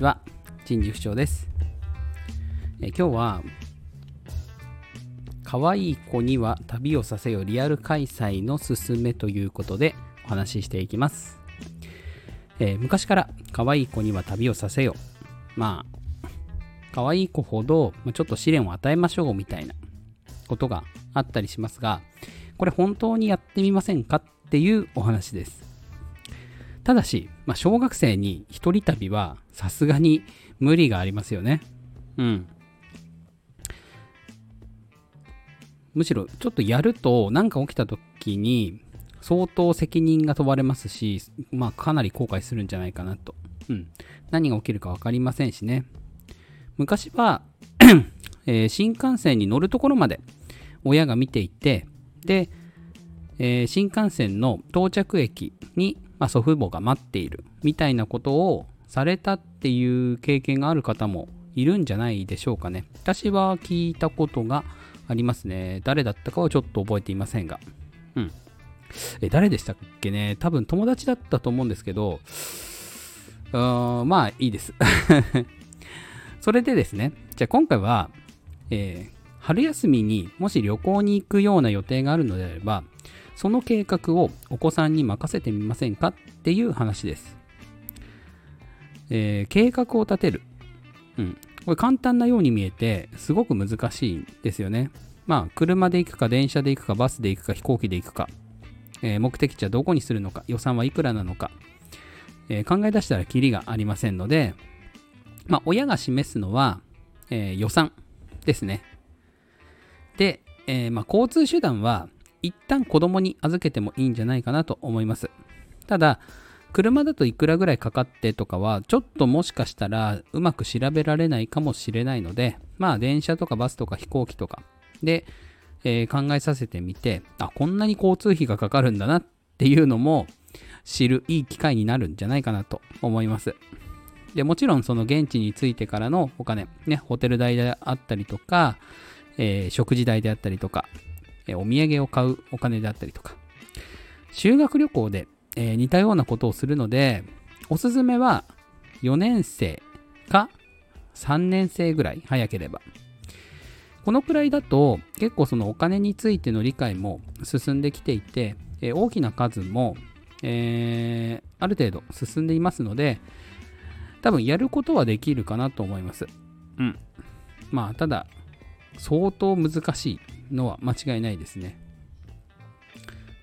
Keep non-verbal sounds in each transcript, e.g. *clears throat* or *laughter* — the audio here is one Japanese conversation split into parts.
ちは。人事不詳です。え今日は可愛い子には旅をさせよリアル開催のすすめということでお話ししていきます、えー昔から可愛い子には旅をさせよ。まあ可愛い子ほどちょっと試練を与えましょうみたいなことがあったりしますがこれ本当にやってみませんかっていうお話です。ただし、まあ、小学生に一人旅はさすがに無理がありますよね。うん。むしろちょっとやると何か起きた時に相当責任が問われますし、まあかなり後悔するんじゃないかなと。うん。何が起きるか分かりませんしね。昔は、*clears throat* えー新幹線に乗るところまで親が見ていて、で、えー新幹線の到着駅に、まあ、祖父母が待っているみたいなことをされたっていう経験がある方もいるんじゃないでしょうかね。私は聞いたことがありますね。誰だったかはちょっと覚えていませんが。うん。え、誰でしたっけね多分友達だったと思うんですけど、うーんまあいいです。*laughs* それでですね、じゃあ今回は、えー春休みにもし旅行に行くような予定があるのであれば、その計画をお子さんに任せてみませんかっていう話です。えー計画を立てる。うん。これ簡単なように見えて、すごく難しいんですよね。まあ、車で行くか、電車で行くか、バスで行くか、飛行機で行くか、えー目的地はどこにするのか、予算はいくらなのか、えー考え出したらキリがありませんので、まあ、親が示すのは、えー予算ですね。で、えまあ、交通手段は一旦子供に預けてもいいんじゃないかなと思います。ただ、車だといくらぐらいかかってとかは、ちょっともしかしたらうまく調べられないかもしれないので、まあ電車とかバスとか飛行機とかで、えー考えさせてみて、あ、こんなに交通費がかかるんだなっていうのも知るいい機会になるんじゃないかなと思います。で、もちろんその現地に着いてからのお金、ね、ホテル代であったりとか、えー食事代であったりとか、えーお土産を買うお金であったりとか、修学旅行で、えー似たようなことをするので、おすすめは4年生か3年生ぐらい、早ければ。このくらいだと結構そのお金についての理解も進んできていて、えー大きな数も、えーある程度進んでいますので、多分やることはできるかなと思います。うん。まあ、ただ、相当難しいのは間違いないですね。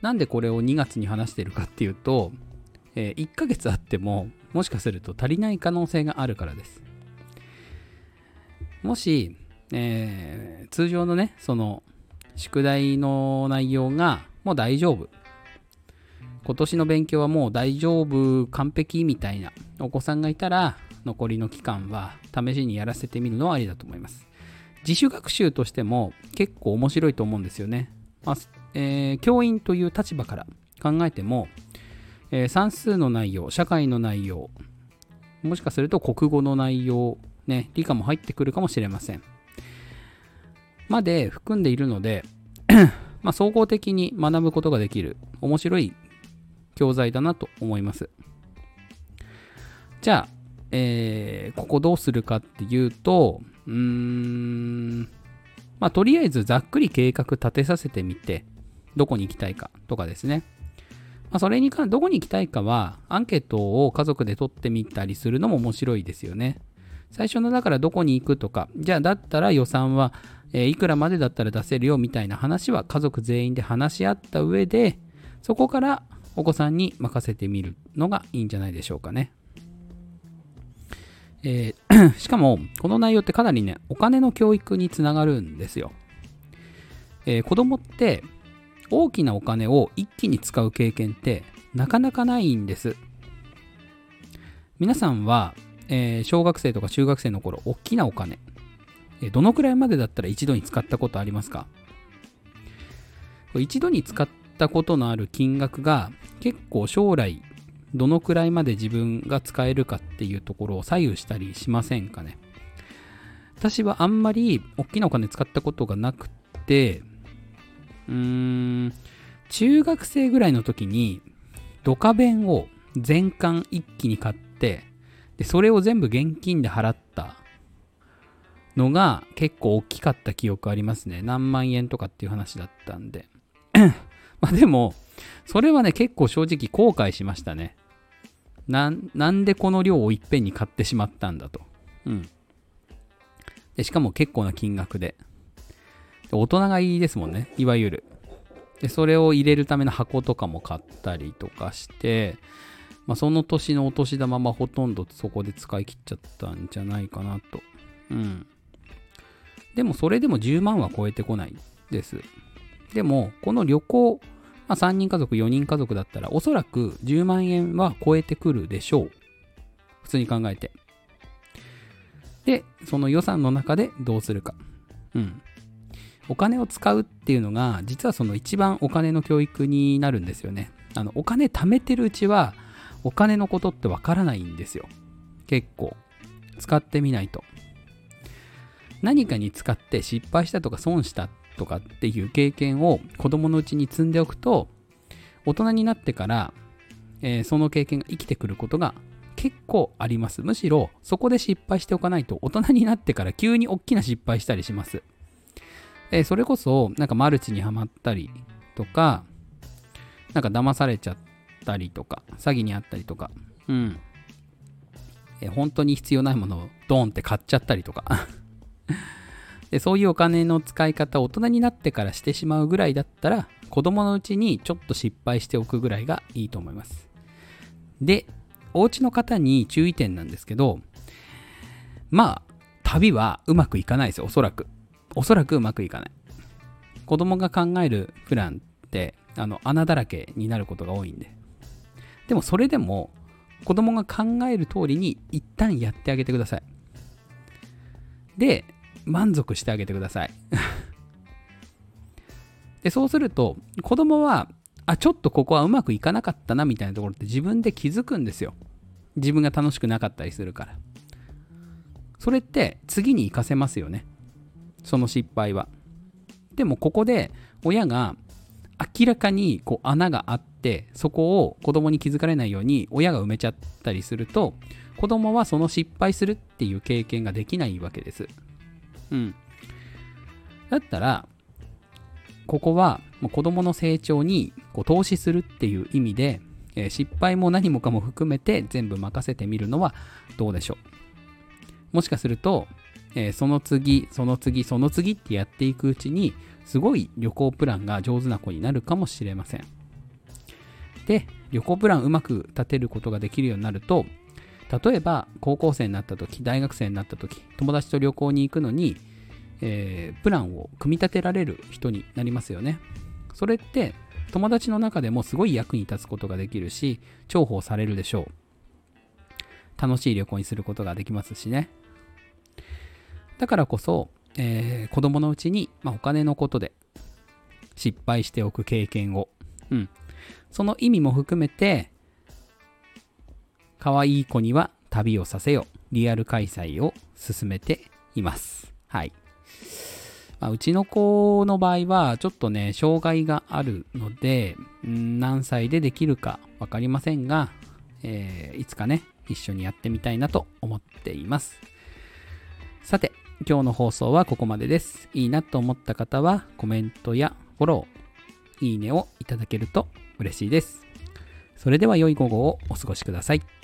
なんでこれを2月に話してるかっていうと、え1ヶ月あっても、もしかすると足りない可能性があるからです。もし、えー通常のね、その、宿題の内容がもう大丈夫。今年の勉強はもう大丈夫、完璧みたいなお子さんがいたら、残りの期間は試しにやらせてみるのはありだと思います。自主学習としても結構面白いと思うんですよね。まあえー教員という立場から考えても、えー算数の内容、社会の内容、もしかすると国語の内容、ね、理科も入ってくるかもしれません。まで含んでいるので、*coughs* まあ、総合的に学ぶことができる面白い教材だなと思います。じゃあ、えーここどうするかっていうと、うーん、まあ、とりあえずざっくり計画立てさせてみて、どこに行きたいかとかですね。まあ、それに関どこに行きたいかは、アンケートを家族で取ってみたりするのも面白いですよね。最初のだからどこに行くとか、じゃあだったら予算は、えーいくらまでだったら出せるよみたいな話は家族全員で話し合った上で、そこからお子さんに任せてみるのがいいんじゃないでしょうかね。えー *clears throat* しかも、この内容ってかなりね、お金の教育につながるんですよ。えー子供って大きなお金を一気に使う経験ってなかなかないんです。皆さんは、えー小学生とか中学生の頃、大きなお金、えどのくらいまでだったら一度に使ったことありますか？一度に使ったことのある金額が結構将来どのくらいまで自分が使えるかっていうところを左右したりしませんかね？私はあんまり大きなお金使ったことがなくてうーん中学生ぐらいの時にドカベンを全巻一気に買ってで、それを全部現金で払ったのが結構大きかった記憶ありますね。何万円とかっていう話だったんで。*laughs* まあでも、それはね、結構正直後悔しましたね。な、なんでこの量をいっぺんに買ってしまったんだと。うん。で、しかも結構な金額で。で大人がいいですもんね、いわゆる。で、それを入れるための箱とかも買ったりとかして、まあ、その年のお年玉はほとんどそこで使い切っちゃったんじゃないかなと。うん。でもそれでも10万は超えてこないです。でも、この旅行、まあ、3人家族、4人家族だったら、おそらく10万円は超えてくるでしょう。普通に考えて。で、その予算の中でどうするか。うん。お金を使うっていうのが、実はその一番お金の教育になるんですよね。あの、お金貯めてるうちは、お金のことってわからないんですよ。結構。使ってみないと。何かに使って失敗したとか損したっとかっていう経験を子供のうちに積んでおくと大人になってから、えー、その経験が生きてくることが結構あります。むしろそこで失敗しておかないと大人になってから急に大きな失敗したりします。えー、それこそなんかマルチにはまったりとかなんか騙されちゃったりとか詐欺にあったりとかうん。え、本当に必要ないものをドーンって買っちゃったりとか *laughs* でそういうお金の使い方を大人になってからしてしまうぐらいだったら子供のうちにちょっと失敗しておくぐらいがいいと思います。でお家の方に注意点なんですけどまあ旅はうまくいかないですよおそらく。おそらくうまくいかない。子供が考えるプランってあの穴だらけになることが多いんで。でもそれでも子供が考える通りに一旦やってあげてください。で満足してあげてください。*laughs* でそうすると子供はあちょっとここはうまくいかなかったなみたいなところって自分で気づくんですよ。自分が楽しくなかったりするから。それって次に活かせますよね。その失敗は。でもここで親が明らかにこう穴があってそこを子供に気づかれないように親が埋めちゃったりすると子供はその失敗するっていう経験ができないわけです。うん。だったら、ここはもう子供の成長にこう投資するっていう意味で、え、失敗も何もかも含めて全部任せてみるのはどうでしょう。もしかすると、え、その次、その次、その次ってやっていくうちに、すごい旅行プランが上手な子になるかもしれません。で、旅行プランうまく立てることができるようになると、例えば高校生になった時大学生になった時友達と旅行に行くのに、えー、プランを組み立てられる人になりますよね。それって友達の中でもすごい役に立つことができるし重宝されるでしょう。楽しい旅行にすることができますしね。だからこそ、えー、子供のうちに、まあ、お金のことで失敗しておく経験を、うん、その意味も含めて可愛い子には旅をさせよ。リアル開催を進めています。はい。まあ、うちの子の場合は、ちょっとね、障害があるので、ん何歳でできるか分かりませんが、えー、いつかね、一緒にやってみたいなと思っています。さて、今日の放送はここまでです。いいなと思った方は、コメントやフォロー、いいねをいただけると嬉しいです。それでは良い午後をお過ごしください。